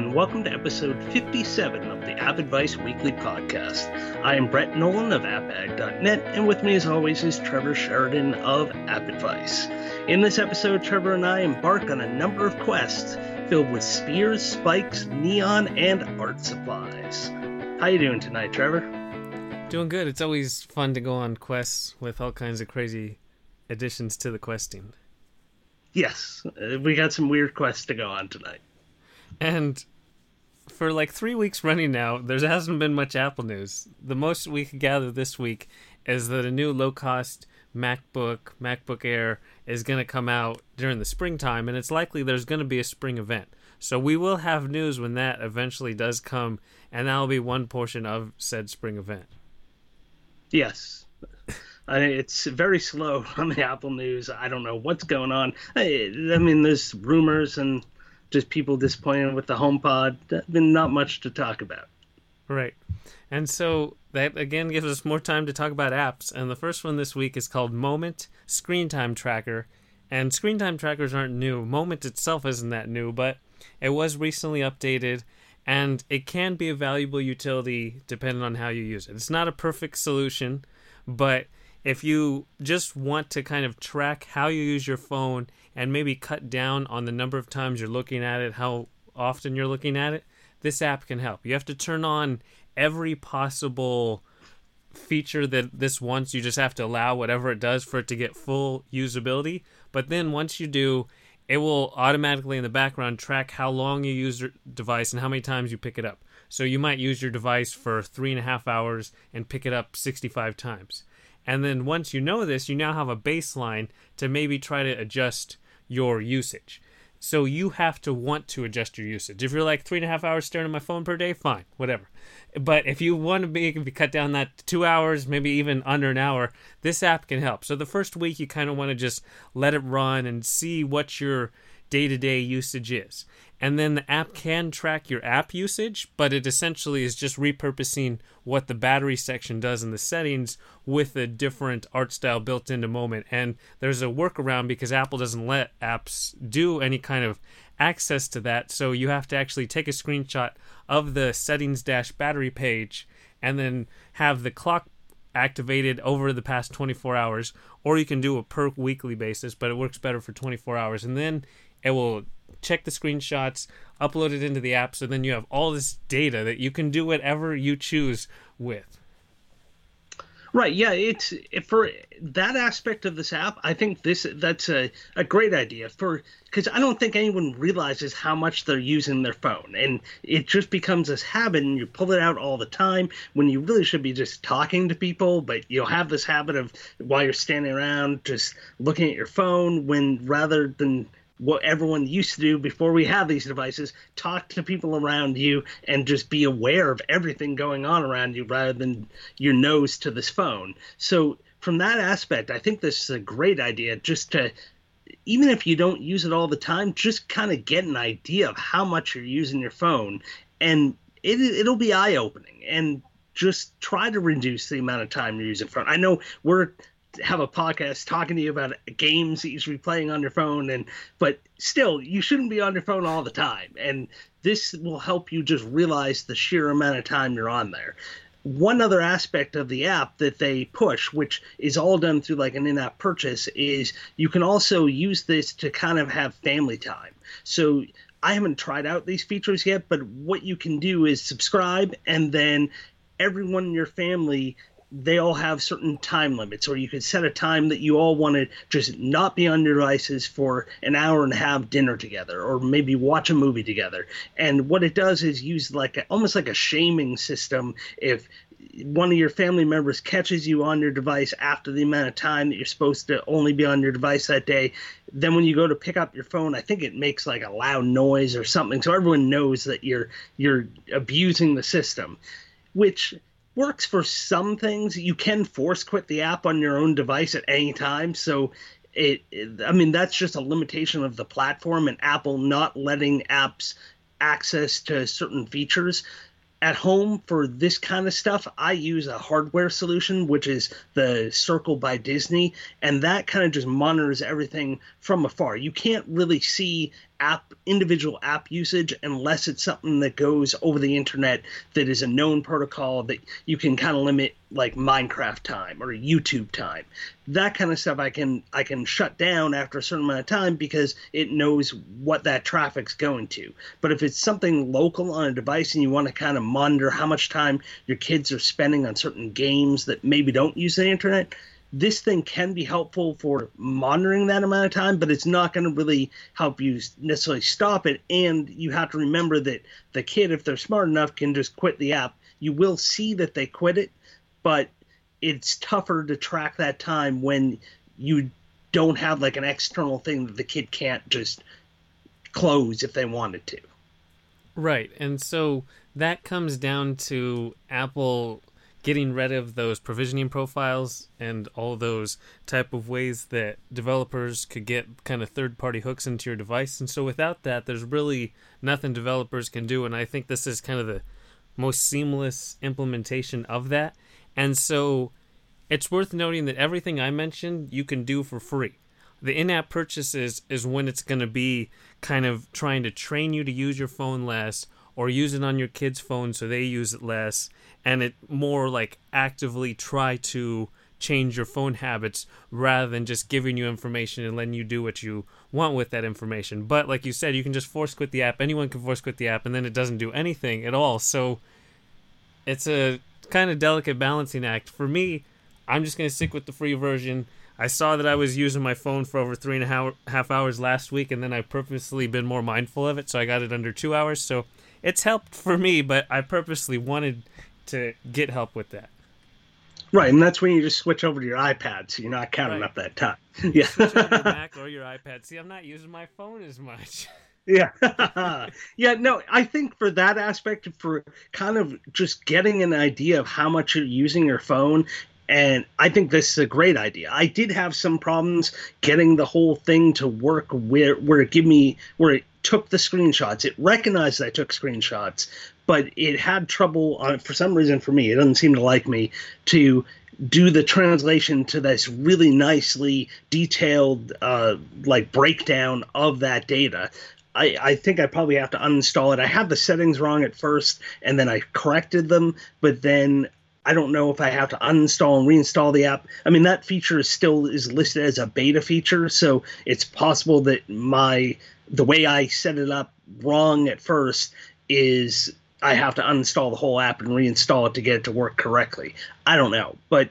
and welcome to episode 57 of the App Advice Weekly Podcast. I am Brett Nolan of AppAg.net, and with me, as always, is Trevor Sheridan of App Advice. In this episode, Trevor and I embark on a number of quests filled with spears, spikes, neon, and art supplies. How you doing tonight, Trevor? Doing good. It's always fun to go on quests with all kinds of crazy additions to the questing. Yes, uh, we got some weird quests to go on tonight. And for like three weeks running now, there hasn't been much Apple news. The most we could gather this week is that a new low cost MacBook, MacBook Air, is going to come out during the springtime, and it's likely there's going to be a spring event. So we will have news when that eventually does come, and that'll be one portion of said spring event. Yes. I mean, it's very slow on the Apple news. I don't know what's going on. I, I mean, there's rumors and just people disappointed with the HomePod. Been not much to talk about. Right. And so that again gives us more time to talk about apps. And the first one this week is called Moment Screen Time Tracker. And screen time trackers aren't new. Moment itself isn't that new, but it was recently updated and it can be a valuable utility depending on how you use it. It's not a perfect solution, but if you just want to kind of track how you use your phone and maybe cut down on the number of times you're looking at it, how often you're looking at it, this app can help. You have to turn on every possible feature that this wants. You just have to allow whatever it does for it to get full usability. But then once you do, it will automatically in the background track how long you use your device and how many times you pick it up. So you might use your device for three and a half hours and pick it up 65 times. And then once you know this, you now have a baseline to maybe try to adjust your usage. So you have to want to adjust your usage. If you're like three and a half hours staring at my phone per day, fine, whatever. But if you want to be, cut down that two hours, maybe even under an hour, this app can help. So the first week you kind of want to just let it run and see what your day to day usage is and then the app can track your app usage, but it essentially is just repurposing what the battery section does in the settings with a different art style built into Moment. And there's a workaround because Apple doesn't let apps do any kind of access to that, so you have to actually take a screenshot of the settings dash battery page and then have the clock activated over the past 24 hours or you can do a per weekly basis but it works better for 24 hours and then it will check the screenshots, upload it into the app, so then you have all this data that you can do whatever you choose with. Right. Yeah. It's for that aspect of this app. I think this that's a, a great idea for because I don't think anyone realizes how much they're using their phone, and it just becomes this habit, and you pull it out all the time when you really should be just talking to people, but you'll have this habit of while you're standing around just looking at your phone when rather than what everyone used to do before we have these devices talk to people around you and just be aware of everything going on around you rather than your nose to this phone. So from that aspect i think this is a great idea just to even if you don't use it all the time just kind of get an idea of how much you're using your phone. And it, it'll be eye-opening. And just try to reduce the amount of time you're using phone. I know we're have a podcast talking to you about games that you should be playing on your phone and but still you shouldn't be on your phone all the time. And this will help you just realize the sheer amount of time you're on there. One other aspect of the app that they push which is all done through like an in-app purchase is you can also use this to kind of have family time. So I haven't tried out these features yet, but what you can do is subscribe and then everyone in your family they all have certain time limits, or you could set a time that you all want to just not be on your devices for an hour and have dinner together, or maybe watch a movie together. And what it does is use like a, almost like a shaming system. If one of your family members catches you on your device after the amount of time that you're supposed to only be on your device that day, then when you go to pick up your phone, I think it makes like a loud noise or something, so everyone knows that you're you're abusing the system, which works for some things. You can force quit the app on your own device at any time. So it, it, I mean, that's just a limitation of the platform and Apple not letting apps access to certain features. At home for this kind of stuff, I use a hardware solution, which is the Circle by Disney, and that kind of just monitors everything from afar. You can't really see app individual app usage unless it's something that goes over the internet that is a known protocol that you can kind of limit like Minecraft time or YouTube time. That kind of stuff I can I can shut down after a certain amount of time because it knows what that traffic's going to. But if it's something local on a device and you want to kind of monitor how much time your kids are spending on certain games that maybe don't use the internet, this thing can be helpful for monitoring that amount of time, but it's not going to really help you necessarily stop it. And you have to remember that the kid, if they're smart enough, can just quit the app. You will see that they quit it, but it's tougher to track that time when you don't have like an external thing that the kid can't just close if they wanted to. Right. And so that comes down to Apple getting rid of those provisioning profiles and all those type of ways that developers could get kind of third party hooks into your device. And so without that there's really nothing developers can do. And i think this is kind of the most seamless implementation of that. And so it's worth noting that everything i mentioned you can do for free. The in-app purchases is when it's going to be kind of trying to train you to use your phone less or use it on your kids' phone so they use it less, and it more like actively try to change your phone habits rather than just giving you information and letting you do what you want with that information. But like you said, you can just force quit the app. Anyone can force quit the app, and then it doesn't do anything at all. So it's a kind of delicate balancing act. For me, I'm just going to stick with the free version. I saw that I was using my phone for over three and a half hours last week, and then I purposely been more mindful of it, so I got it under two hours. So it's helped for me, but I purposely wanted to get help with that. Right, and that's when you just switch over to your iPad, so you're not counting right. up that time. yeah, switch over your Mac or your iPad. See, I'm not using my phone as much. Yeah, yeah. No, I think for that aspect, for kind of just getting an idea of how much you're using your phone and I think this is a great idea. I did have some problems getting the whole thing to work where where it give me where it took the screenshots. It recognized I took screenshots, but it had trouble uh, for some reason for me. It doesn't seem to like me to do the translation to this really nicely detailed uh, like breakdown of that data. I, I think I probably have to uninstall it. I had the settings wrong at first, and then I corrected them, but then I don't know if I have to uninstall and reinstall the app. I mean, that feature is still is listed as a beta feature, so it's possible that my the way I set it up wrong at first is I have to uninstall the whole app and reinstall it to get it to work correctly. I don't know, but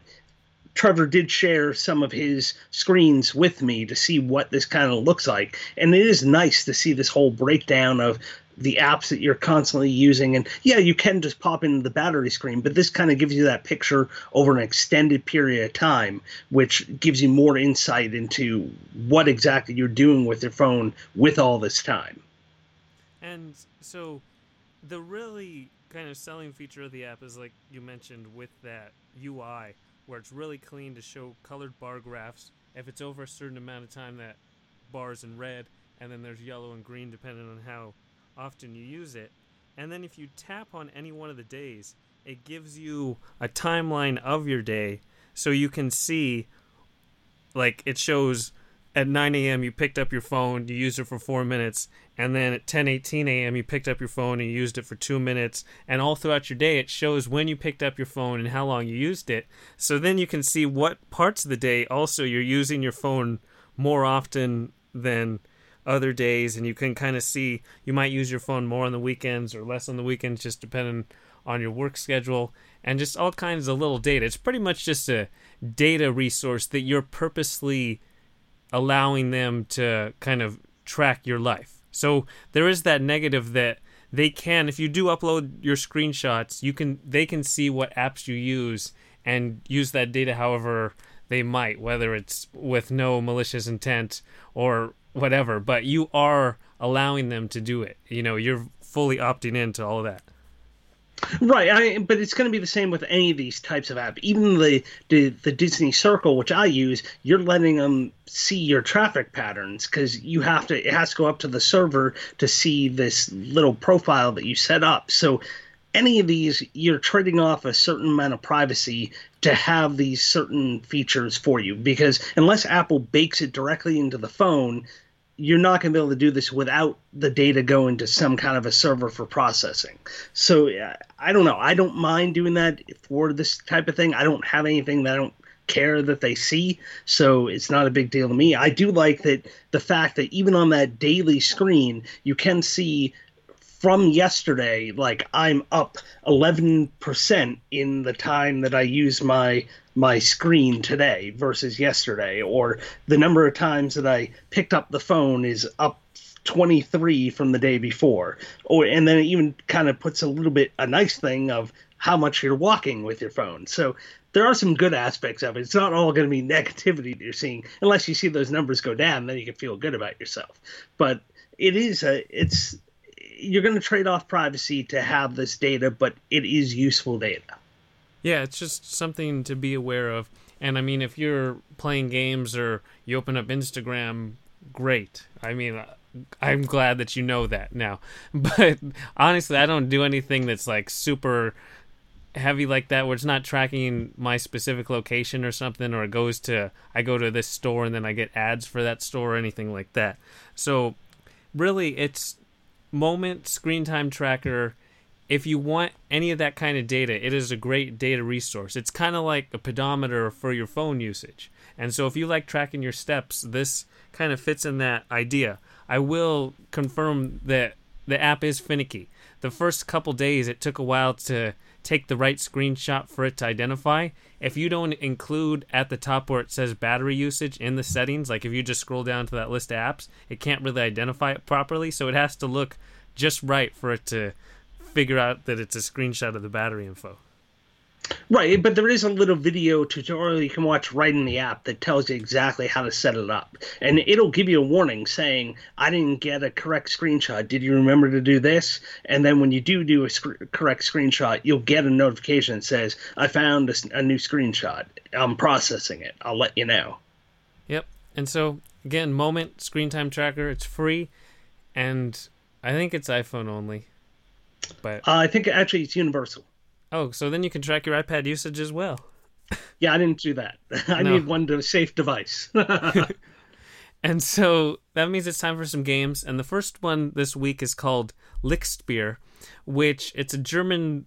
Trevor did share some of his screens with me to see what this kind of looks like, and it is nice to see this whole breakdown of the apps that you're constantly using. And yeah, you can just pop into the battery screen, but this kind of gives you that picture over an extended period of time, which gives you more insight into what exactly you're doing with your phone with all this time. And so the really kind of selling feature of the app is like you mentioned with that UI where it's really clean to show colored bar graphs. If it's over a certain amount of time that bar's in red and then there's yellow and green depending on how often you use it. And then if you tap on any one of the days, it gives you a timeline of your day so you can see like it shows at 9 a.m. you picked up your phone, you used it for four minutes, and then at 10:18 a.m. you picked up your phone and you used it for two minutes, and all throughout your day it shows when you picked up your phone and how long you used it. So then you can see what parts of the day also you're using your phone more often than other days, and you can kind of see you might use your phone more on the weekends or less on the weekends, just depending on your work schedule, and just all kinds of little data. It's pretty much just a data resource that you're purposely allowing them to kind of track your life. So there is that negative that they can if you do upload your screenshots, you can they can see what apps you use and use that data however they might, whether it's with no malicious intent or whatever, but you are allowing them to do it. You know, you're fully opting into all of that. Right, I, but it's going to be the same with any of these types of app. Even the, the the Disney Circle, which I use, you're letting them see your traffic patterns because you have to. It has to go up to the server to see this little profile that you set up. So any of these, you're trading off a certain amount of privacy to have these certain features for you. Because unless Apple bakes it directly into the phone, you're not going to be able to do this without the data going to some kind of a server for processing. So I don't know. I don't mind doing that for this type of thing. I don't have anything that I don't care that they see, so it's not a big deal to me. I do like that the fact that even on that daily screen, you can see from yesterday, like I'm up 11% in the time that I use my my screen today versus yesterday, or the number of times that I picked up the phone is up 23 from the day before, or and then it even kind of puts a little bit a nice thing of how much you're walking with your phone. So there are some good aspects of it. It's not all going to be negativity that you're seeing, unless you see those numbers go down, then you can feel good about yourself. But it is a it's you're going to trade off privacy to have this data, but it is useful data. Yeah, it's just something to be aware of. And I mean, if you're playing games or you open up Instagram, great. I mean, uh, I'm glad that you know that now. But honestly, I don't do anything that's like super heavy like that where it's not tracking my specific location or something or it goes to I go to this store and then I get ads for that store or anything like that. So really it's moment screen time tracker if you want any of that kind of data, it is a great data resource. It's kind of like a pedometer for your phone usage. And so if you like tracking your steps, this kind of fits in that idea. I will confirm that the app is finicky. The first couple days, it took a while to take the right screenshot for it to identify. If you don't include at the top where it says battery usage in the settings, like if you just scroll down to that list of apps, it can't really identify it properly. So it has to look just right for it to figure out that it's a screenshot of the battery info. Right, but there is a little video tutorial you can watch right in the app that tells you exactly how to set it up. And it'll give you a warning saying, I didn't get a correct screenshot. Did you remember to do this? And then when you do do a sc- correct screenshot, you'll get a notification that says, I found a, a new screenshot. I'm processing it. I'll let you know. Yep. And so, again, Moment Screen Time Tracker, it's free. And I think it's iPhone only. But uh, I think actually it's universal. Oh, so then you can track your iPad usage as well. Yeah, I didn't do that. I no. need one to safe device. and so that means it's time for some games. And the first one this week is called Lichtspeer, which it's a German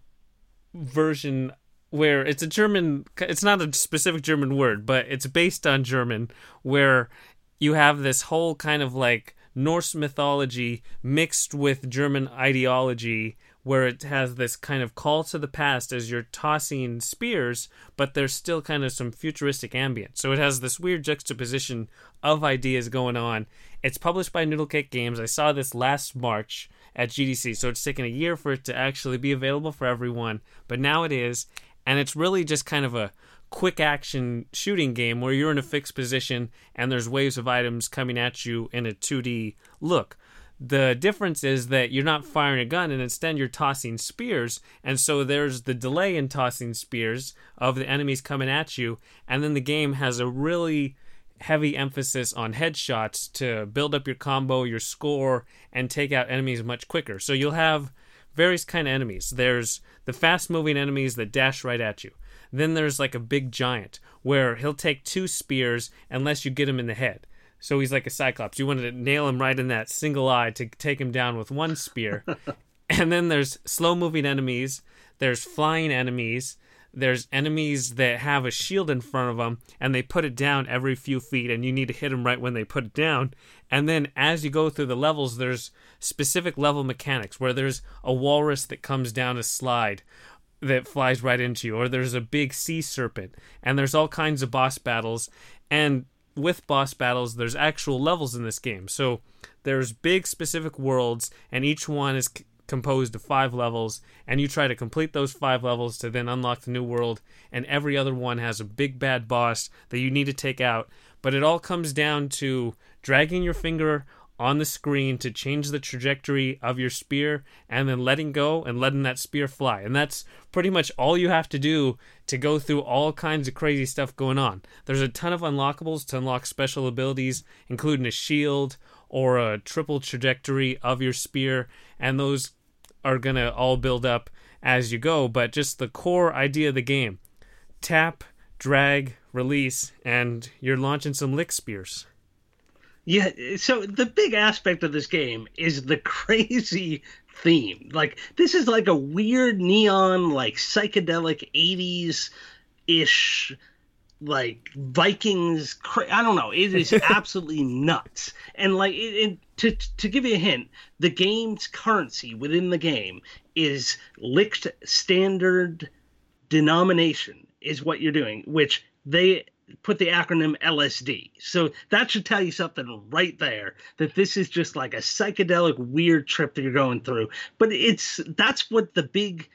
version where it's a German. It's not a specific German word, but it's based on German, where you have this whole kind of like Norse mythology mixed with German ideology where it has this kind of call to the past as you're tossing spears, but there's still kind of some futuristic ambience. So it has this weird juxtaposition of ideas going on. It's published by Noodlecake Games. I saw this last March at GDC, so it's taken a year for it to actually be available for everyone, but now it is, and it's really just kind of a quick action shooting game where you're in a fixed position and there's waves of items coming at you in a 2D look. The difference is that you're not firing a gun and instead you're tossing spears. And so there's the delay in tossing spears of the enemies coming at you. And then the game has a really heavy emphasis on headshots to build up your combo, your score, and take out enemies much quicker. So you'll have various kind of enemies. There's the fast moving enemies that dash right at you. Then there's like a big giant where he'll take two spears unless you get him in the head. So he's like a cyclops. You wanted to nail him right in that single eye to take him down with one spear. and then there's slow moving enemies, there's flying enemies, there's enemies that have a shield in front of them and they put it down every few feet and you need to hit them right when they put it down and then as you go through the levels there's specific level mechanics where there's a walrus that comes down a slide that flies right into you, or there's a big sea serpent, and there's all kinds of boss battles. And with boss battles, there's actual levels in this game. So there's big specific worlds, and each one is c- composed of five levels, and you try to complete those five levels to then unlock the new world. And every other one has a big bad boss that you need to take out. But it all comes down to dragging your finger on the screen to change the trajectory of your spear and then letting go and letting that spear fly. And that's pretty much all you have to do to go through all kinds of crazy stuff going on. There's a ton of unlockables to unlock special abilities, including a shield or a triple trajectory of your spear, and those are going to all build up as you go. But just the core idea of the game tap, drag, release, and you're launching some Lichtspeers. Yeah, so the big aspect of this game is the crazy theme. Like this is like a weird neon, like psychedelic '80s ish, like Vikings. Cra- I don't know. It is absolutely nuts. And like, it, it, to to give you a hint, the game's currency within the game is licked standard denomination is what you're doing, which they put the acronym LSD. So that should tell you something right there that this is just like a psychedelic weird trip that you're going through. But it's that's what the big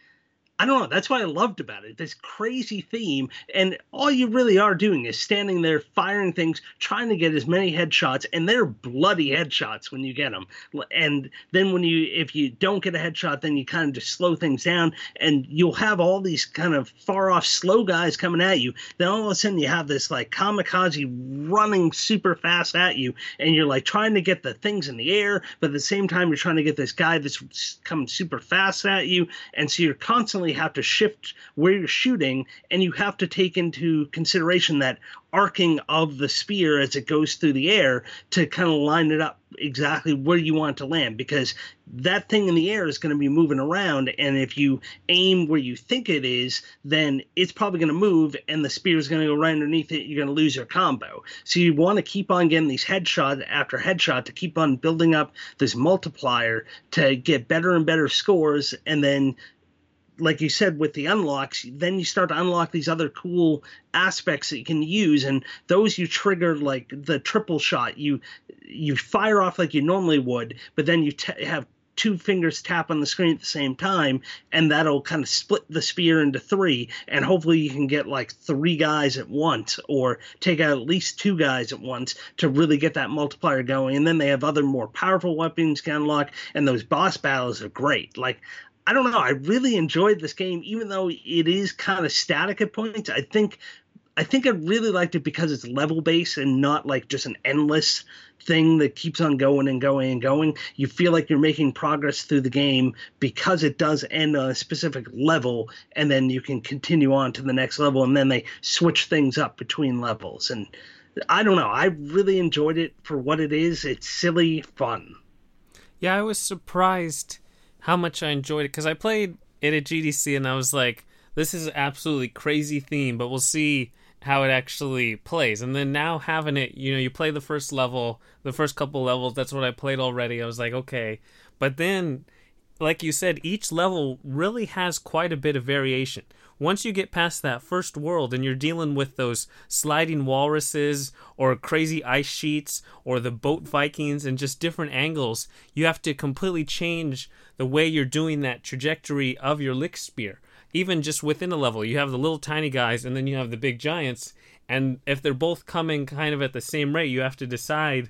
I don't know. That's what I loved about it. This crazy theme, and all you really are doing is standing there firing things, trying to get as many headshots, and they're bloody headshots when you get them. And then when you, if you don't get a headshot, then you kind of just slow things down, and you'll have all these kind of far off slow guys coming at you. Then all of a sudden you have this like kamikaze running super fast at you, and you're like trying to get the things in the air, but at the same time you're trying to get this guy that's coming super fast at you, and so you're constantly have to shift where you're shooting, and you have to take into consideration that arcing of the spear as it goes through the air to kind of line it up exactly where you want to land because that thing in the air is going to be moving around and if you aim where you think it is then it's probably going to move and the spear is going to go right underneath it you're going to lose your combo. So you want to keep on getting these headshot after headshot to keep on building up this multiplier to get better and better scores and then like you said with the unlocks then you start to unlock these other cool aspects that you can use and those you trigger like the triple shot. You you fire off like you normally would but then you t- have two fingers tap on the screen at the same time and that'll kind of split the spear into three and hopefully you can get like three guys at once or take out at least two guys at once to really get that multiplier going and then they have other more powerful weapons can unlock and those boss battles are great. Like I don't know. I really enjoyed this game, even though it is kind of static at points. I think I think I really liked it because it's level based and not like just an endless thing that keeps on going and going and going. You feel like you're making progress through the game because it does end on a specific level, and then you can continue on to the next level, and then they switch things up between levels. And I don't know. I really enjoyed it for what it is. It's silly fun. Yeah, I was surprised how much I enjoyed it because I played it at GDC and I was like, this is absolutely crazy theme, but we'll see how it actually plays. And then now having it, you know, you play the first level, the first couple levels, that's what I played already. I was like, okay. But then, like you said, each level really has quite a bit of variation once you get past that first world and you're dealing with those sliding walruses or crazy ice sheets or the boat Vikings and just different angles, you have to completely change the way you're doing that trajectory of your Lichtspeer. Even just within a level, you have the little tiny guys and then you have the big giants. And if they're both coming kind of at the same rate, you have to decide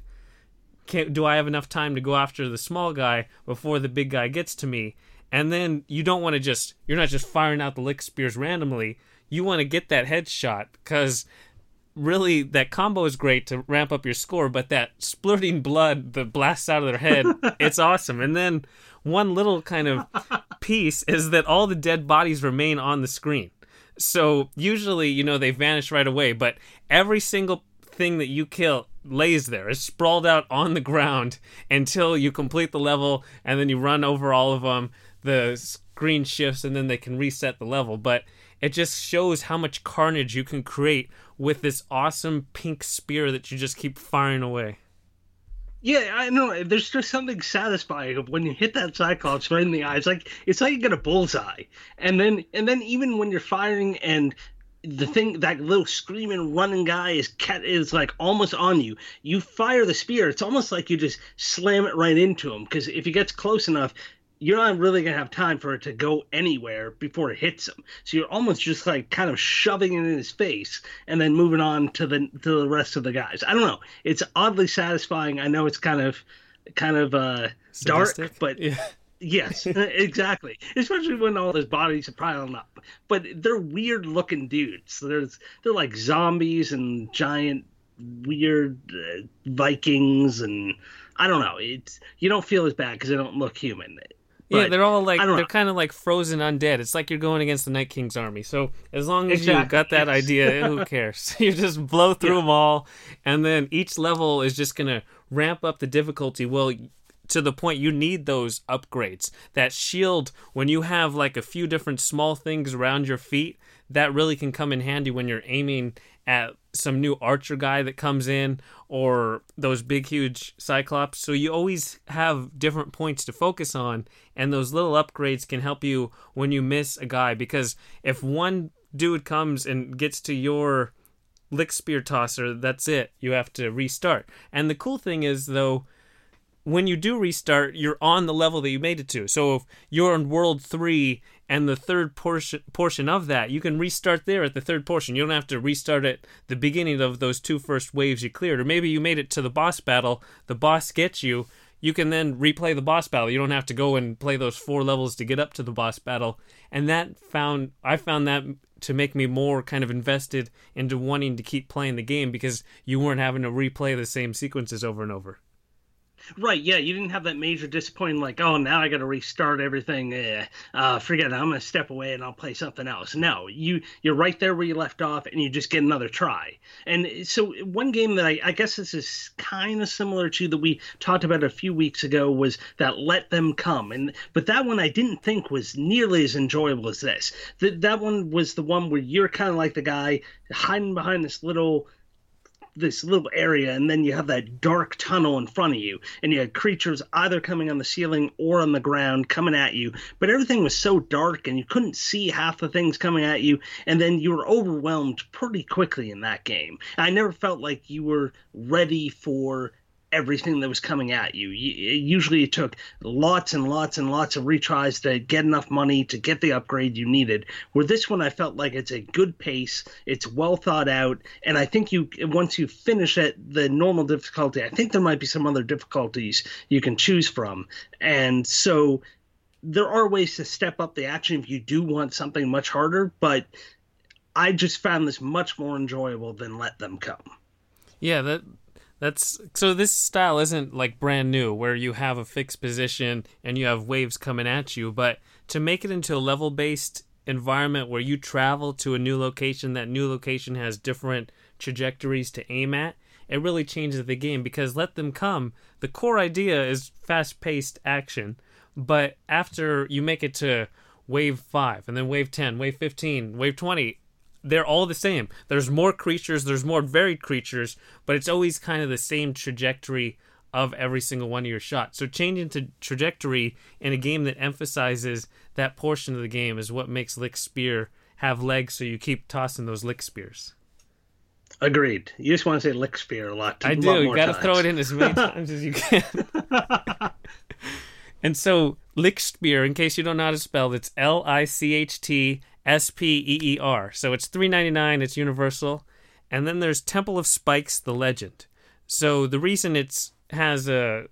do I have enough time to go after the small guy before the big guy gets to me? And then you don't want to just you're not just firing out the Lichtspeers randomly. You want to get that headshot because really that combo is great to ramp up your score but that splurting blood that blasts out of their head it's awesome. And then one little kind of piece is that all the dead bodies remain on the screen. So usually you know they vanish right away but every single thing that you kill lays there. Is sprawled out on the ground until you complete the level and then you run over all of them the screen shifts and then they can reset the level. But it just shows how much carnage you can create with this awesome pink spear that you just keep firing away. Yeah, I know. There's just something satisfying when you hit that cyclops right in the eye. It's Like it's like you get a bullseye, and then and then even when you're firing and the thing that little screaming running guy is cat is like almost on you you fire the spear it's almost like you just slam it right into him because if he gets close enough you're not really gonna have time for it to go anywhere before it hits him. So you're almost just like kind of shoving it in his face and then moving on to the to the rest of the guys. I don't know. It's oddly satisfying. I know it's kind of kind of uh, dark, but yeah. yes, exactly. Especially when all those bodies are piling up. But they're weird looking dudes. There's they're like zombies and giant weird uh, Vikings and I don't know. It's you don't feel as bad because they don't look human yeah, But they're all like they're kind of like frozen undead. It's like you're going against the Night King's army. So as long as you got that idea, who cares? you just blow through Yeah. them all, and then each level is just gonna ramp up the difficulty. Well. To the point you need those upgrades. That shield, when you have like a few different small things around your feet, that really can come in handy when you're aiming at some new archer guy that comes in or those big huge cyclops. So you always have different points to focus on and those little upgrades can help you when you miss a guy because if one dude comes and gets to your Lichtspeer tosser that's it. You have to restart. And the cool thing is though when you do restart, you're on the level that you made it to. So if you're in World Three and the third portion portion of that, you can restart there at the third portion. You don't have to restart at the beginning of those two first waves you cleared. Or maybe you made it to the boss battle, the boss gets you. You can then replay the boss battle. You don't have to go and play those four levels to get up to the boss battle. And that found I found that to make me more kind of invested into wanting to keep playing the game because you weren't having to replay the same sequences over and over. Right, yeah, you didn't have that major disappointment like, oh, now I got to restart everything. Eh, uh, forget it. I'm going to step away and I'll play something else. No, you you're right there where you left off, and you just get another try. And so one game that I, I guess this is kind of similar to that we talked about a few weeks ago was that Let Them Come, and but that one I didn't think was nearly as enjoyable as this. That that one was the one where you're kind of like the guy hiding behind this little this little area and then you have that dark tunnel in front of you and you had creatures either coming on the ceiling or on the ground coming at you but everything was so dark and you couldn't see half the things coming at you and then you were overwhelmed pretty quickly in that game. I never felt like you were ready for everything that was coming at you. You- Usually, it took lots and lots and lots of retries to get enough money to get the upgrade you needed. Where this one, I felt like it's a good pace, it's well thought out, and I think you once you finish at the normal difficulty, I think there might be some other difficulties you can choose from, and so there are ways to step up the action if you do want something much harder, but. I just found this much more enjoyable than Let Them Come. Yeah, that that's so this style isn't like brand new where you have a fixed position and you have waves coming at you, but to make it into a level based environment where you travel to a new location, that new location has different trajectories to aim at, it really changes the game because let them come. The core idea is fast paced action, but after you make it to wave 5 and then wave 10, wave 15, wave 20, they're all the same. There's more creatures, there's more varied creatures, but it's always kind of the same trajectory of every single one of your shots. So changing to trajectory in a game that emphasizes that portion of the game is what makes Lichtspeer have legs so you keep tossing those Lichtspeers. Agreed. You just want to say Lichtspeer a lot. I a do. lot You got to throw it in as many times as you can. and so, Lichtspeer, in case you don't know how to spell, it's L I C H T S P E E R. So it's three ninety nine. It's universal. And then there's Temple of Spikes: The Legend. So the reason it's has a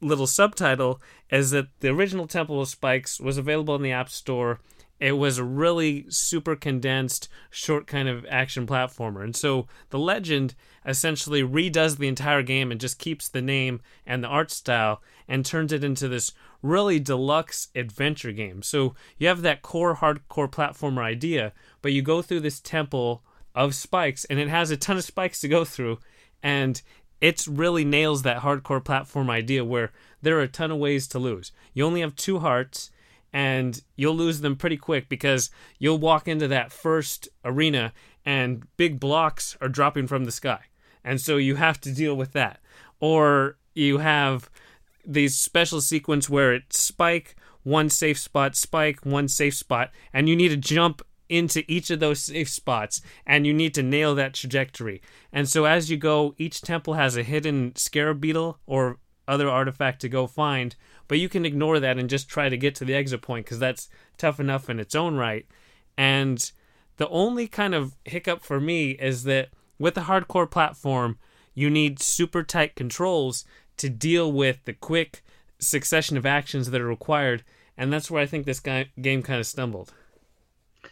little subtitle is that the original Temple of Spikes was available in the App Store. It was a really super condensed, short kind of action platformer. And so the legend essentially redoes the entire game and just keeps the name and the art style and turns it into this really deluxe adventure game. So you have that core hardcore platformer idea, but you go through this temple of spikes and it has a ton of spikes to go through and it really nails that hardcore platform idea where there are a ton of ways to lose. You only have two hearts and you'll lose them pretty quick because you'll walk into that first arena and big blocks are dropping from the sky. And so you have to deal with that. Or you have these special sequence where it's spike, one safe spot, spike, one safe spot, and you need to jump into each of those safe spots and you need to nail that trajectory. And so as you go, each temple has a hidden scarab beetle or other artifact to go find, but you can ignore that and just try to get to the exit point because that's tough enough in its own right. And the only kind of hiccup for me is that with a hardcore platform, you need super tight controls to deal with the quick succession of actions that are required, and that's where I think this guy, game kind of stumbled.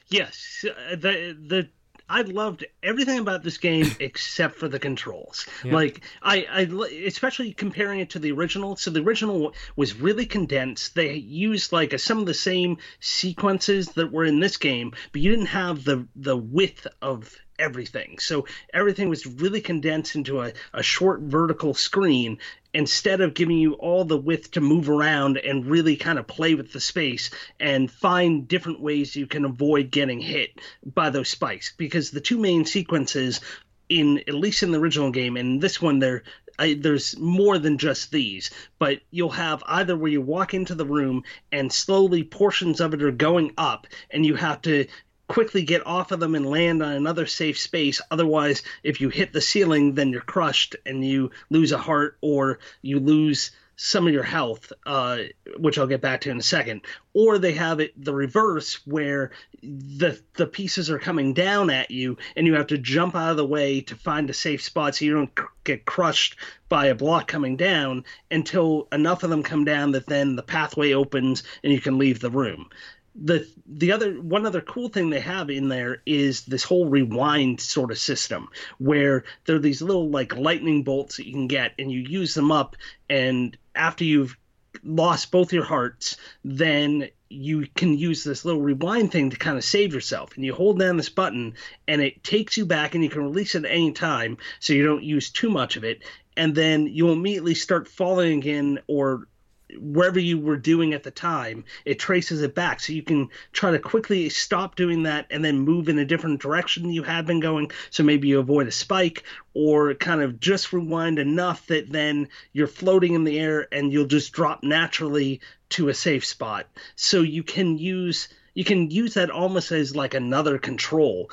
Yes, uh, the the I loved everything about this game except for the controls. Yeah. Like I, I, especially comparing it to the original. So the original was really condensed. They used like a, some of the same sequences that were in this game, but you didn't have the the width of everything. So everything was really condensed into a, a short vertical screen instead of giving you all the width to move around and really kind of play with the space and find different ways you can avoid getting hit by those spikes. Because the two main sequences in at least in the original game and this one there there's more than just these, but you'll have either where you walk into the room and slowly portions of it are going up, and you have to quickly get off of them and land on another safe space. Otherwise, if you hit the ceiling, then you're crushed and you lose a heart or you lose some of your health, uh, which I'll get back to in a second. Or they have it the reverse, where the the pieces are coming down at you, and you have to jump out of the way to find a safe spot so you don't get crushed by a block coming down until enough of them come down that then the pathway opens and you can leave the room the the other one other cool thing they have in there is this whole rewind sort of system where there are these little like lightning bolts that you can get and you use them up and after you've lost both your hearts then you can use this little rewind thing to kind of save yourself and you hold down this button and it takes you back and you can release it at any time so you don't use too much of it and then you'll immediately start falling again or wherever you were doing at the time, it traces it back. So you can try to quickly stop doing that and then move in a different direction you had been going. So maybe you avoid a spike or kind of just rewind enough that then you're floating in the air and you'll just drop naturally to a safe spot. So you can use you can use that almost as like another control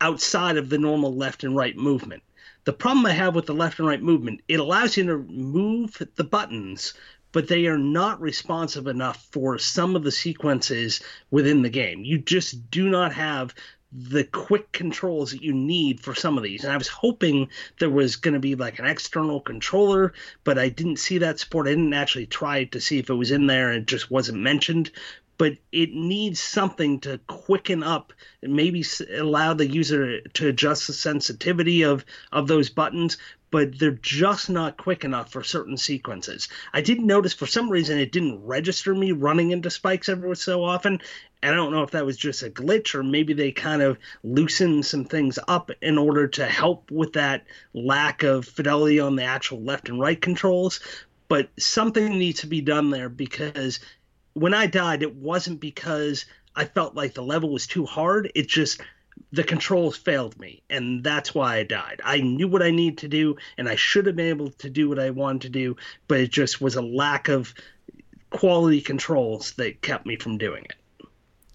outside of the normal left and right movement. The problem I have with the left and right movement, it allows you to move the buttons but they are not responsive enough for some of the sequences within the game. You just do not have the quick controls that you need for some of these. And I was hoping there was going to be like an external controller, but I didn't see that support. I didn't actually try to see if it was in there and it just wasn't mentioned. But it needs something to quicken up maybe allow the user to adjust the sensitivity of, of those buttons but they're just not quick enough for certain sequences. I didn't notice for some reason it didn't register me running into spikes every so often. And I don't know if that was just a glitch or maybe they kind of loosened some things up in order to help with that lack of fidelity on the actual left and right controls. But something needs to be done there because when I died, it wasn't because I felt like the level was too hard. It just the controls failed me and that's why i died. I knew what i needed to do and i should have been able to do what i wanted to do but it just was a lack of quality controls that kept me from doing it.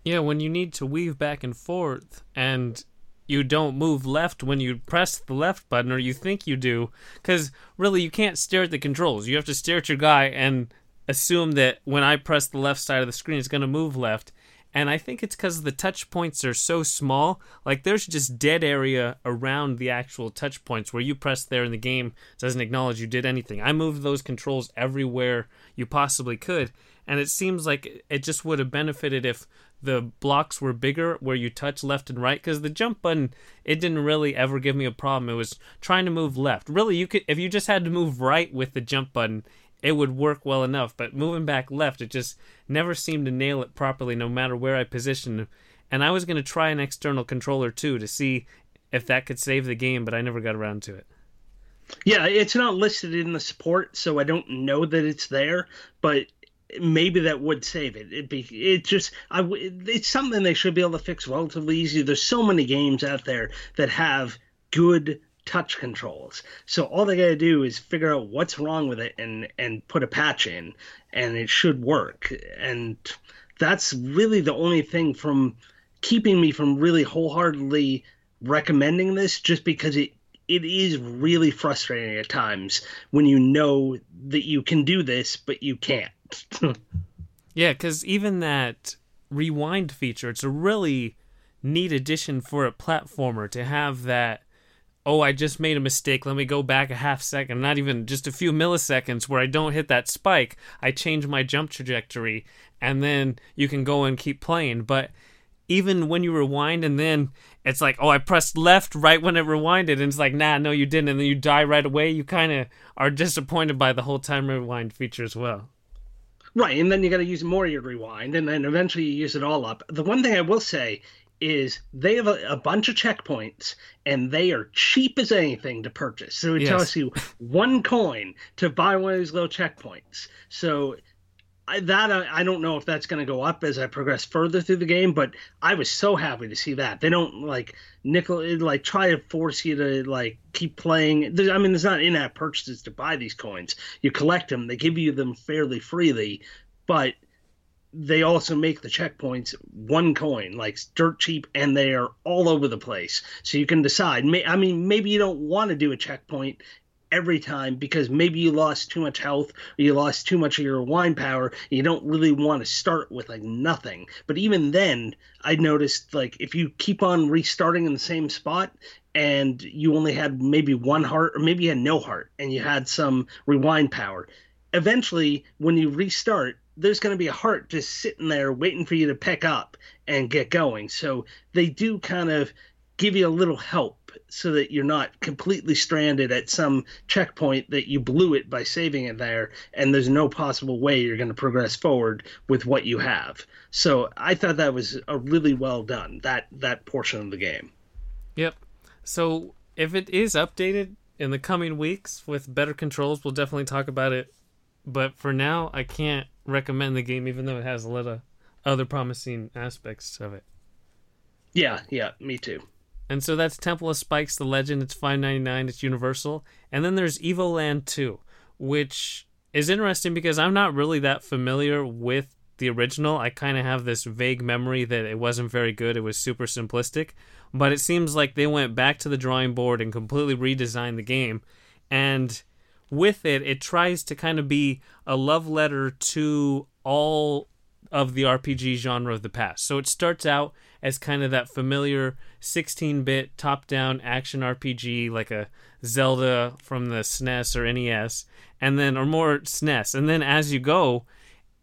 Yeah when you need to weave back and forth and you don't move left when you press the left button or you think you do because really you can't stare at the controls. You have to stare at your guy and assume that when i press the left side of the screen it's going to move left and I think it's because the touch points are so small. Like there's just dead area around the actual touch points where you press there and the game doesn't acknowledge you did anything. I moved those controls everywhere you possibly could, and it seems like it just would have benefited if the blocks were bigger where you touch left and right because the jump button it didn't really ever give me a problem it was trying to move left really you could if you just had to move right with the jump button it would work well enough. But moving back left, it just never seemed to nail it properly, no matter where I positioned. And I was going to try an external controller too to see if that could save the game, but I never got around to it. Yeah, it's not listed in the support, so I don't know that it's there. But maybe that would save it. It be it just I it's something they should be able to fix relatively easy. There's so many games out there that have good touch controls. So all they got to do is figure out what's wrong with it and and put a patch in, and it should work. And that's really the only thing from keeping me from really wholeheartedly recommending this, just because it it is really frustrating at times when you know that you can do this but you can't. yeah, because even that rewind feature, it's a really neat addition for a platformer to have that oh, I just made a mistake. Let me go back a half second, not even just a few milliseconds where I don't hit that spike. I change my jump trajectory, and then you can go and keep playing. But even when you rewind and then it's like, oh, I pressed left right when it rewinded, and it's like, nah, no, you didn't, and then you die right away. You kind of are disappointed by the whole time rewind feature as well. Right, and then you got to use more of your rewind, and then eventually you use it all up. The one thing I will say is they have a, a bunch of checkpoints, and they are cheap as anything to purchase. So it Yes. tells you one coin to buy one of these little checkpoints. So I, that I, I don't know if that's going to go up as I progress further through the game, but I was so happy to see that they don't like nickel like try to force you to like keep playing. There- I mean, there's not in-app purchases to buy these coins. You collect them; they give you them fairly freely, but they also make the checkpoints one coin, like dirt cheap, and they are all over the place. So you can decide. I mean, maybe you don't want to do a checkpoint every time because maybe you lost too much health or you lost too much of your wine power. You don't really want to start with like nothing. But even then, I noticed like if you keep on restarting in the same spot and you only had maybe one heart or maybe you had no heart and you had some rewind power, eventually when you restart, there's going to be a heart just sitting there waiting for you to pick up and get going. So they do kind of give you a little help so that you're not completely stranded at some checkpoint that you blew it by saving it there and there's no possible way you're going to progress forward with what you have. So I thought that was a really well done that that portion of the game. Yep. So if it is updated in the coming weeks with better controls, we'll definitely talk about it. But for now, I can't recommend the game, even though it has a lot of other promising aspects of it. Yeah, yeah, me too. And so that's Temple of Spikes, the legend. It's five ninety nine. It's universal. And then there's Evil Evoland two, which is interesting because I'm not really that familiar with the original. I kind of have this vague memory that it wasn't very good. It was super simplistic, but it seems like they went back to the drawing board and completely redesigned the game. And with it, it tries to kind of be a love letter to all of the RPG genre of the past. So it starts out as kind of that familiar 16-bit top-down action RPG like a Zelda from the SNES or NES and then or more SNES. And then as you go,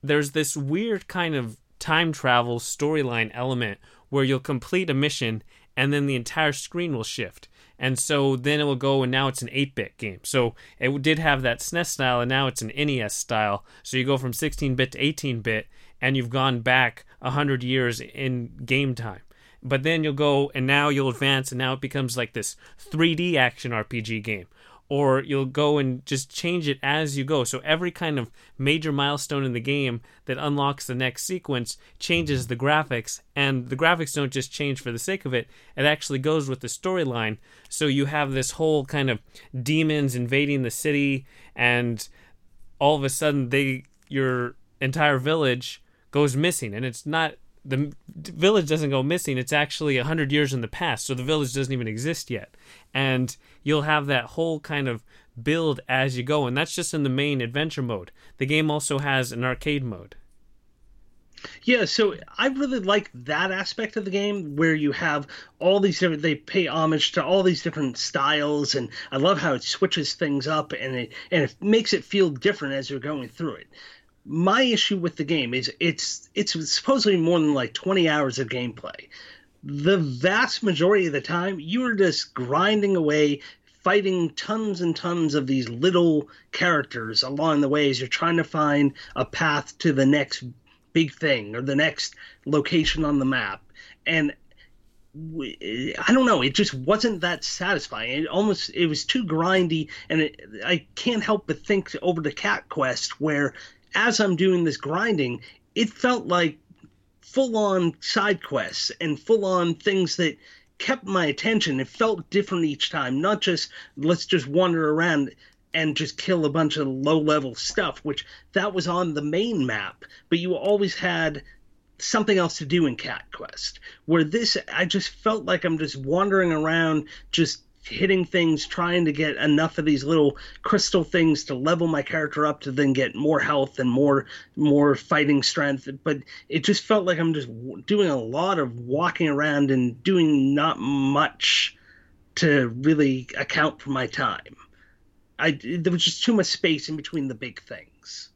there's this weird kind of time travel storyline element where you'll complete a mission and then the entire screen will shift. And so then it will go, and now it's an 8 bit game. So it did have that SNES style, and now it's an NES style. So you go from 16 bit to 18 bit, and you've gone back 100 years in game time. But then you'll go, and now you'll advance, and now it becomes like this 3D action RPG game or you'll go and just change it as you go. So every kind of major milestone in the game that unlocks the next sequence changes the graphics, and the graphics don't just change for the sake of it, it actually goes with the storyline. So you have this whole kind of demons invading the city, and all of a sudden they your entire village goes missing, and it's not the village doesn't go missing. It's actually a hundred years in the past, so the village doesn't even exist yet. And you'll have that whole kind of build as you go, and that's just in the main adventure mode. The game also has an arcade mode. Yeah, so I really like that aspect of the game where you have all these different. They pay homage to all these different styles, and I love how it switches things up and it and it makes it feel different as you're going through it. My issue with the game is it's it's supposedly more than like 20 hours of gameplay. The vast majority of the time, you are just grinding away, fighting tons and tons of these little characters along the way as you're trying to find a path to the next big thing or the next location on the map. And I don't know, it just wasn't that satisfying. It almost it was too grindy, and it, I can't help but think over to Cat Quest, where as I'm doing this grinding, it felt like full on side quests and full on things that kept my attention. It felt different each time, not just let's just wander around and just kill a bunch of low level stuff, which that was on the main map, but you always had something else to do in Cat Quest. Where this, I just felt like I'm just wandering around, just hitting things, trying to get enough of these little crystal things to level my character up to then get more health and more more fighting strength. But it just felt like I'm just doing a lot of walking around and doing not much to really account for my time. I there was just too much space in between the big things.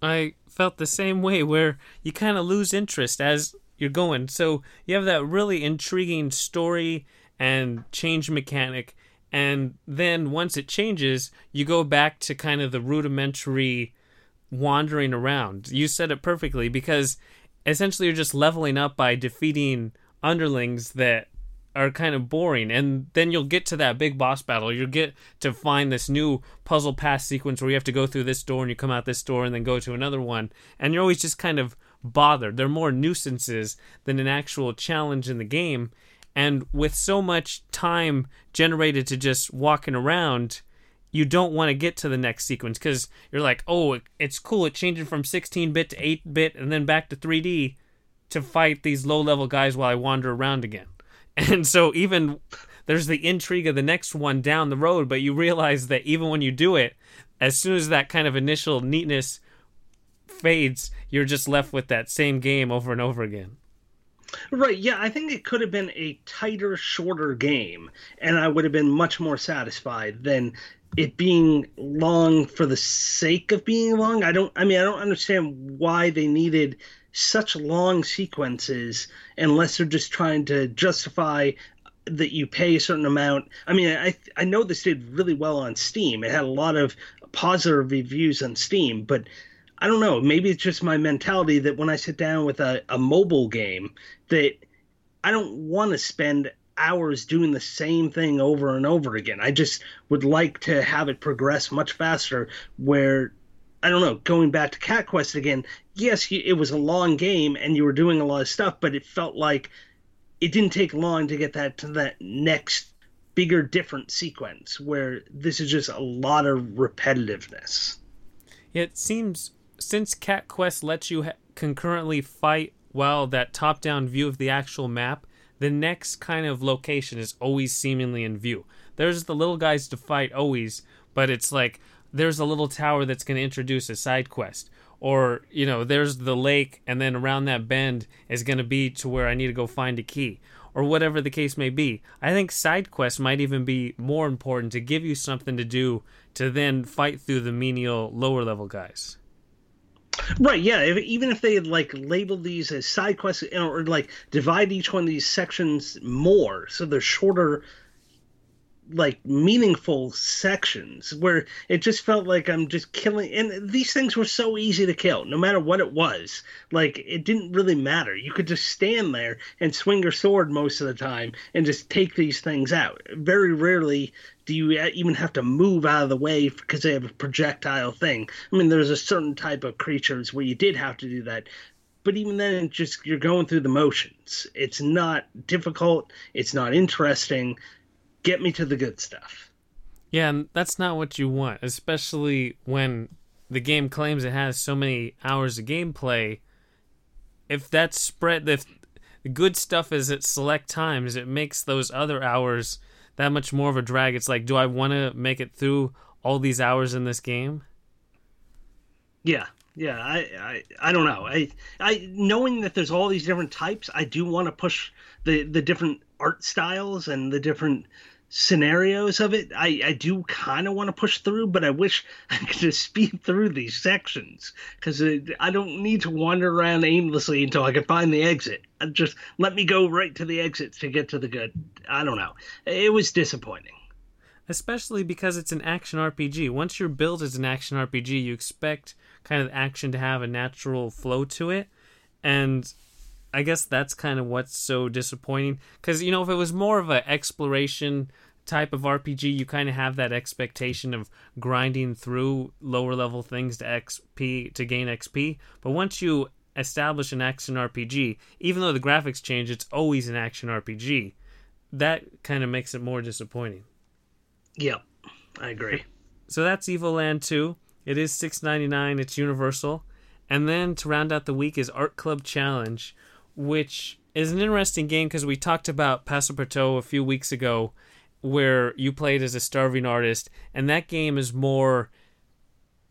I felt the same way where you kind of lose interest as you're going. So you have that really intriguing story and change mechanic, and then once it changes, you go back to kind of the rudimentary wandering around. You said it perfectly because essentially you're just leveling up by defeating underlings that are kind of boring. And then you'll get to that big boss battle. You'll get to find this new puzzle pass sequence where you have to go through this door and you come out this door and then go to another one. And you're always just kind of bothered. They're more nuisances than an actual challenge in the game and with so much time generated to just walking around you don't want to get to the next sequence because you're like oh it's cool it changing from 16 bit to 8 bit and then back to 3d to fight these low level guys while i wander around again and so even there's the intrigue of the next one down the road, but you realize that even when you do it, as soon as that kind of initial neatness fades, you're just left with that same game over and over again. Right, yeah, I think it could have been a tighter, shorter game, and I would have been much more satisfied than it being long for the sake of being long. I don't I mean I don't understand why they needed such long sequences unless they're just trying to justify that you pay a certain amount. I mean, I I know this did really well on Steam. It had a lot of positive reviews on Steam, but I don't know. Maybe it's just my mentality that when I sit down with a, a mobile game, that I don't want to spend hours doing the same thing over and over again. I just would like to have it progress much faster where I don't know, going back to Cat Quest again, yes, it was a long game and you were doing a lot of stuff, but it felt like it didn't take long to get that to that next bigger different sequence where this is just a lot of repetitiveness. It seems since Cat Quest lets you ha- concurrently fight while that top-down view of the actual map, the next kind of location is always seemingly in view. There's the little guys to fight always, but it's like there's a little tower that's going to introduce a side quest. Or you know there's the lake and then around that bend is going to be to where i need to go find a key. Or whatever the case may be. I think side quests might even be more important to give you something to do to then fight through the menial lower level guys Right, yeah. If, even if they had like labeled these as side quests or like divide each one of these sections more, so they're shorter like meaningful sections where it just felt like I'm just killing and these things were so easy to kill no matter what it was like it didn't really matter you could just stand there and swing your sword most of the time and just take these things out very rarely do you even have to move out of the way because they have a projectile thing I mean there's a certain type of creatures where you did have to do that but even then just you're going through the motions it's not difficult it's not interesting get me to the good stuff. Yeah, and that's not what you want, especially when the game claims it has so many hours of gameplay. If that's spread, if the good stuff is at select times, it makes those other hours that much more of a drag. It's like, do I want to make it through all these hours in this game? Yeah, yeah. I, I, I don't know. I, I knowing that there's all these different types, I do want to push the the different art styles and the different scenarios of it i i do kind of want to push through but i wish i could just speed through these sections because i don't need to wander around aimlessly until i can find the exit. I just let me go right to the exits to get to the good i don't know. It was disappointing. Especially because it's an action rpg once you're built as an action rpg you expect kind of action to have a natural flow to it and I guess that's kind of what's so disappointing. Because you know, if it was more of an exploration type of RPG, you kind of have that expectation of grinding through lower level things to XP to gain XP. But once you establish an action RPG, even though the graphics change, it's always an action RPG. That kind of makes it more disappointing. Yep, I agree. So that's Evoland 2. It is six ninety nine. It's universal. And then to round out the week is Art Club Challenge, which is an interesting game because we talked about Paso Passepartout a few weeks ago, where you played as a starving artist, and that game is more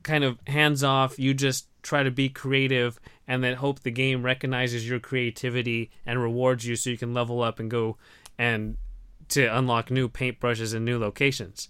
kind of hands off. You just try to be creative and then hope the game recognizes your creativity and rewards you so you can level up and go and to unlock new paintbrushes and new locations.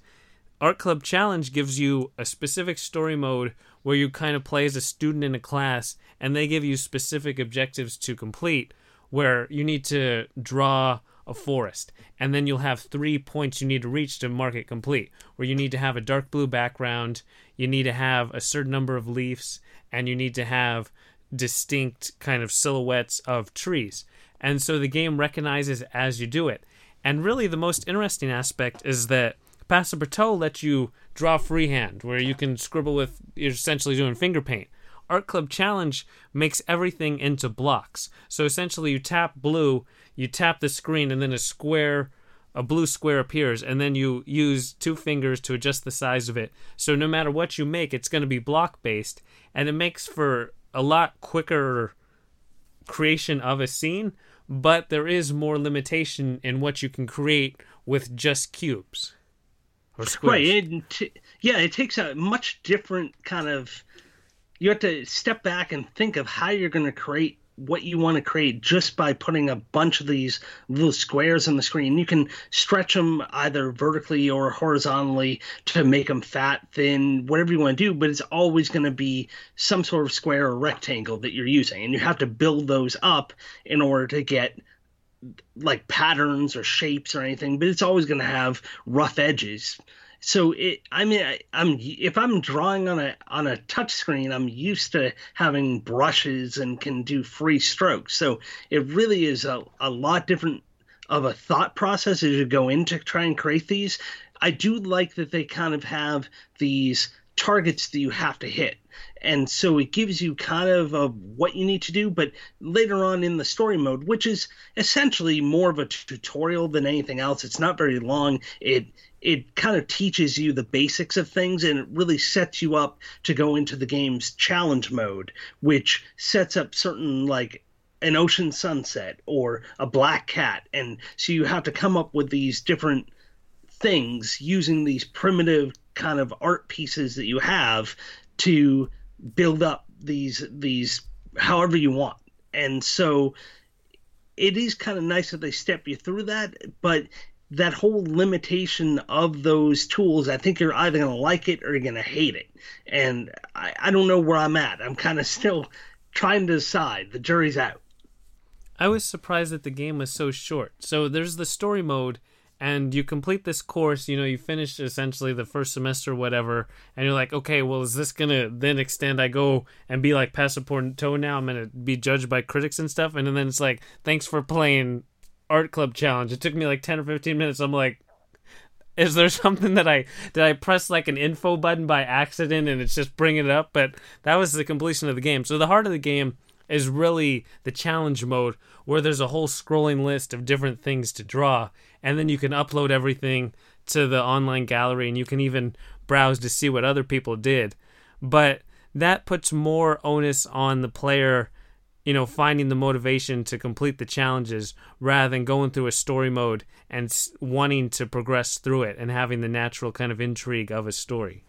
Art Club Challenge gives you a specific story mode where you kind of play as a student in a class and they give you specific objectives to complete where you need to draw a forest. And then you'll have three points you need to reach to mark it complete where you need to have a dark blue background you need to have a certain number of leaves and you need to have distinct kind of silhouettes of trees. And so the game recognizes as you do it. And really the most interesting aspect is that Passepartout lets you draw freehand where you can scribble with you're essentially doing finger paint Art Club Challenge makes everything into blocks. So essentially, you tap blue, you tap the screen, and then a square, a blue square appears, and then you use two fingers to adjust the size of it. So no matter what you make, it's going to be block based, and it makes for a lot quicker creation of a scene. But there is more limitation in what you can create with just cubes. Right. It, t- yeah, it takes a much different kind of you have to step back and think of how you're going to create what you want to create just by putting a bunch of these little squares on the screen. You can stretch them either vertically or horizontally to make them fat, thin, whatever you want to do, but it's always going to be some sort of square or rectangle that you're using. And you have to build those up in order to get like patterns or shapes or anything, but it's always going to have rough edges. So it i mean I, am if i'm drawing on a on a touch screen i'm used to having brushes and can do free strokes. So it really is a, a lot different of a thought process as you go in to try and create these. I do like that they kind of have these targets that you have to hit and so it gives you kind of a, what you need to do but later on in the story mode which is essentially more of a tutorial than anything else it's not very long it it kind of teaches you the basics of things and it really sets you up to go into the game's challenge mode, which sets up certain like an ocean sunset or a black cat. And so you have to come up with these different things using these primitive kind of art pieces that you have to build up these these however you want. And so it is kind of nice that they step you through that, but that whole limitation of those tools, I think you're either going to like it or you're going to hate it. And I, I don't know where I'm at. I'm kind of still trying to decide. The jury's out. I was surprised that the game was so short. So there's the story mode, and you complete this course. You know, you finish essentially the first semester, whatever, and you're like, okay, well, is this gonna then extend? I go and be like Passepartout now. I'm gonna be judged by critics and stuff, and then it's like, thanks for playing art club challenge. It took me like 10 or 15 minutes. I'm like, is there something that I did I press like an info button by accident and it's just bringing it up? But that was the completion of the game. So the heart of the game is really the challenge mode where there's a whole scrolling list of different things to draw and then you can upload everything to the online gallery and you can even browse to see what other people did. But that puts more onus on the player you know, finding the motivation to complete the challenges rather than going through a story mode and wanting to progress through it and having the natural kind of intrigue of a story.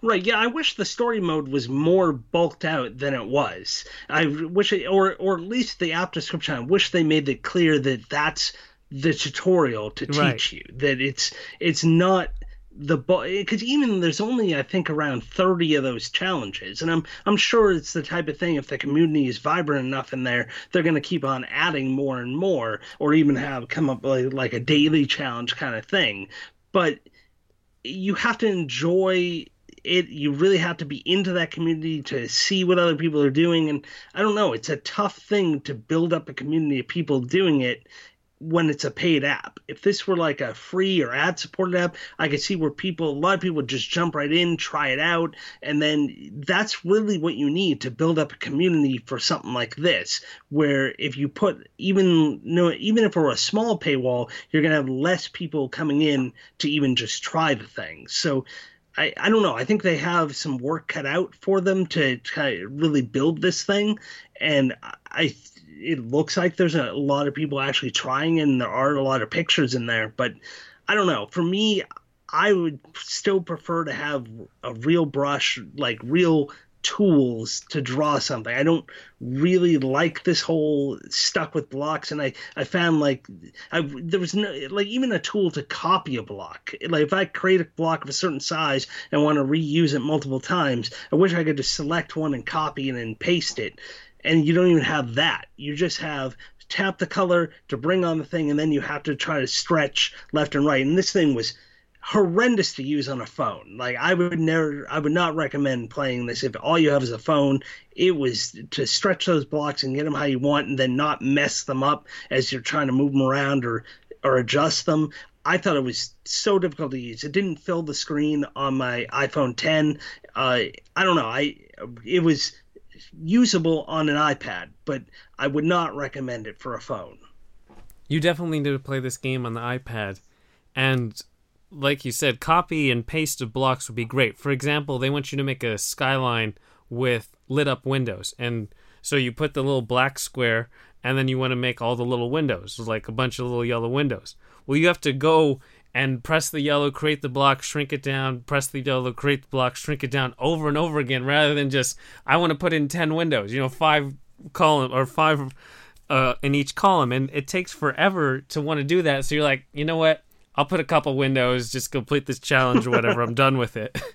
Right. Yeah, I wish the story mode was more bulked out than it was. I wish, it, or or at least the app description. I wish they made it clear that that's the tutorial to teach right. you. That it's it's not the because even there's only I think around 30 of those challenges, and I'm I'm sure it's the type of thing if the community is vibrant enough in there, they're going to keep on adding more and more, or even have come up like, like a daily challenge kind of thing. But you have to enjoy it. You really have to be into that community to see what other people are doing, and I don't know. It's a tough thing to build up a community of people doing it when it's a paid app. If this were like a free or ad supported app, I could see where people, a lot of people just jump right in, try it out, and then that's really what you need to build up a community for something like this. Where if you put even no, even if we're a small paywall, you're gonna have less people coming in to even just try the thing. So. I, I don't know. I think they have some work cut out for them to of really build this thing, and I it looks like there's a lot of people actually trying, and there are a lot of pictures in there. But I don't know. For me, I would still prefer to have a real brush, like real tools to draw something. I don't really like this whole stuck with blocks, and I I found like I there was no like even a tool to copy a block. Like if I create a block of a certain size and want to reuse it multiple times, I wish I could just select one and copy and paste it and you don't even have that. You just have tap the color to bring on the thing, and then you have to try to stretch left and right. And this thing was horrendous to use on a phone. Like I would never, I would not recommend playing this if all you have is a phone. It was to stretch those blocks and get them how you want, and then not mess them up as you're trying to move them around or or adjust them. I thought it was so difficult to use. It didn't fill the screen on my iPhone 10. Uh, I don't know. I it was usable on an iPad, but I would not recommend it for a phone. You definitely need to play this game on the iPad, and like you said, copy and paste of blocks would be great. For example, they want you to make a skyline with lit up windows, and so you put the little black square, and then you want to make all the little windows, like a bunch of little yellow windows. Well, you have to go and press the yellow, create the block, shrink it down, press the yellow, create the block, shrink it down over and over again rather than just, I want to put in 10 windows, you know, five column or five uh, in each column. And it takes forever to want to do that. So you're like, you know what? I'll put a couple windows, just complete this challenge or whatever. I'm done with it.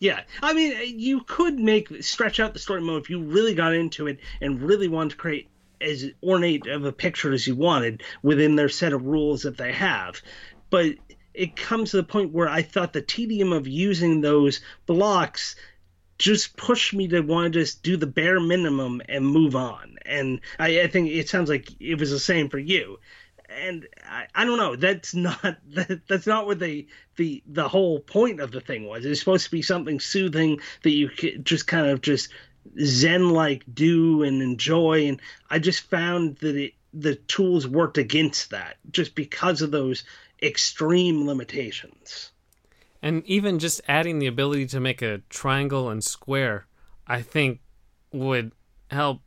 Yeah, I mean, you could make stretch out the story mode if you really got into it and really wanted to create as ornate of a picture as you wanted within their set of rules that they have but it comes to the point where I thought the tedium of using those blocks just pushed me to want to just do the bare minimum and move on. And I, I think it sounds like it was the same for you. And I, I don't know. That's not that, that's not what the the the whole point of the thing was. It's supposed to be something soothing that you could just kind of just zen like do and enjoy. And I just found that it the tools worked against that just because of those extreme limitations. And even just adding the ability to make a triangle and square, I think would help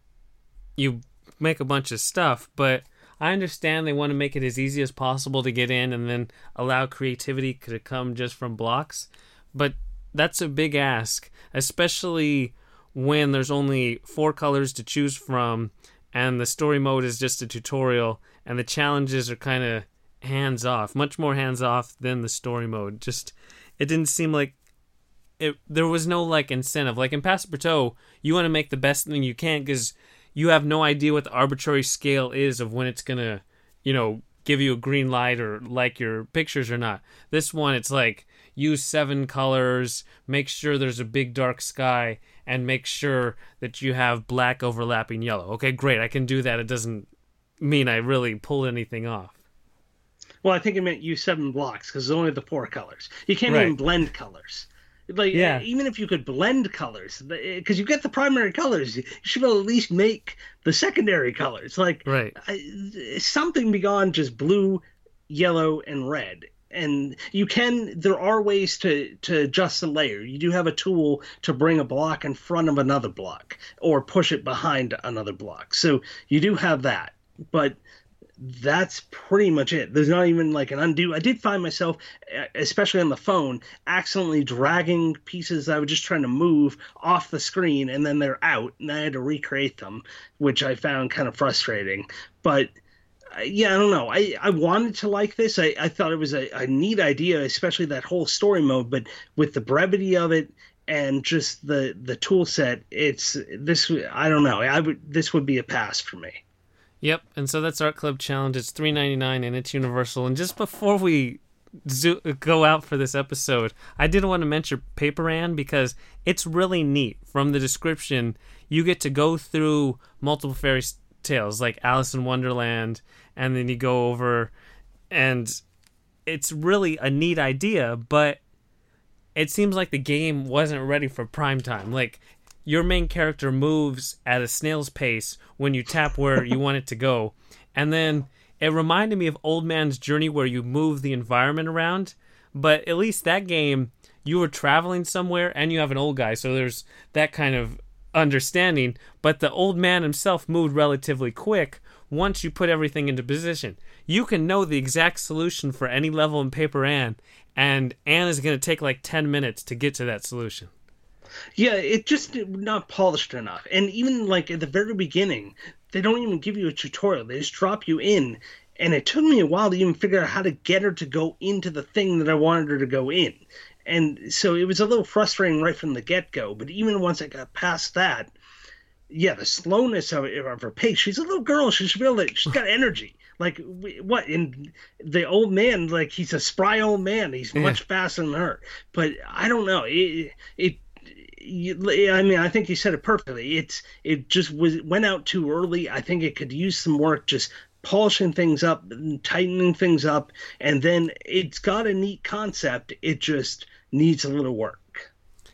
you make a bunch of stuff, but I understand they want to make it as easy as possible to get in and then allow creativity to come just from blocks. But that's a big ask, especially when there's only four colors to choose from and the story mode is just a tutorial and the challenges are kind of hands off, much more hands off than the story mode. Just it didn't seem like it. There was no like incentive. Like in Passepartout, you want to make the best thing you can because you have no idea what the arbitrary scale is of when it's gonna, you know, give you a green light or like your pictures or not. This one, it's like use seven colors, make sure there's a big dark sky, and make sure that you have black overlapping yellow. Okay, great, I can do that. It doesn't mean I really pulled anything off. Well, I think it meant use seven blocks because it's only the four colors. You can't right. even blend colors. Like yeah. even if you could blend colors, because eh, you get the primary colors, you should at least make the secondary colors. Like right. something beyond just blue, yellow, and red. And you can. There are ways to to adjust the layer. You do have a tool to bring a block in front of another block or push it behind another block. So you do have that. But that's pretty much it. There's not even like an undo. I did find myself, eh, especially on the phone, accidentally dragging pieces I was just trying to move off the screen, and then they're out, and I had to recreate them, which I found kind of frustrating. But yeah, I don't know. I, I wanted to like this. I, I thought it was a, a neat idea, especially that whole story mode. But with the brevity of it and just the the tool set, it's this. I don't know. I would this would be a pass for me. Yep, and so that's Art Club Challenge. It's three ninety nine and it's universal. And just before we zo- go out for this episode, I did want to mention Paperan because it's really neat. From the description, you get to go through multiple fairy tales like Alice in Wonderland, and then you go over, and it's really a neat idea, but it seems like the game wasn't ready for prime time. Like your main character moves at a snail's pace when you tap where you want it to go. And then it reminded me of Old Man's Journey where you move the environment around. But at least that game, you were traveling somewhere and you have an old guy, so there's that kind of understanding. But the old man himself moved relatively quick once you put everything into position. You can know the exact solution for any level in Paperan, and Ann is going to take like 10 minutes to get to that solution. Yeah, it just not polished enough. And even like at the very beginning, they don't even give you a tutorial. They just drop you in. And it took me a while to even figure out how to get her to go into the thing that I wanted her to go in. And so it was a little frustrating right from the get go. But even once I got past that, yeah, the slowness of, of her pace. She's a little girl. She should be able to. She's got energy. Like what? In the old man, like he's a spry old man. He's yeah. much faster than her. But I don't know. It it. I mean, I think you said it perfectly. It's it just was went out too early. I think it could use some work, just polishing things up, tightening things up, and then it's got a neat concept. It just needs a little work.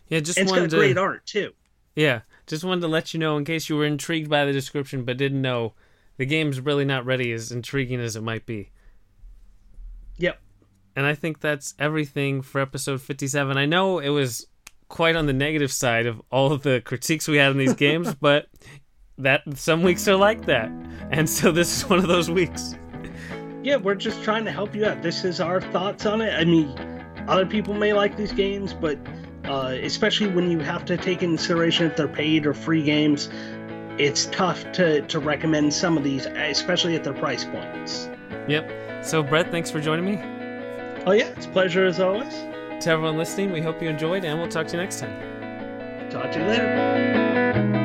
Yeah, just and it's got to, great art too. Yeah, just wanted to let you know in case you were intrigued by the description but didn't know the game's really not ready as intriguing as it might be. Yep. And I think that's everything for episode 57. I know it was quite on the negative side of all of the critiques we had in these games, but that some weeks are like that. And so this is one of those weeks. Yeah, we're just trying to help you out. This is our thoughts on it. I mean, other people may like these games, but uh, especially when you have to take in consideration if they're paid or free games, it's tough to, to recommend some of these, especially at their price points. Yep. So, Brett, thanks for joining me. Oh, yeah, it's a pleasure as always. To everyone listening, we hope you enjoyed, and we'll talk to you next time. Talk to you later.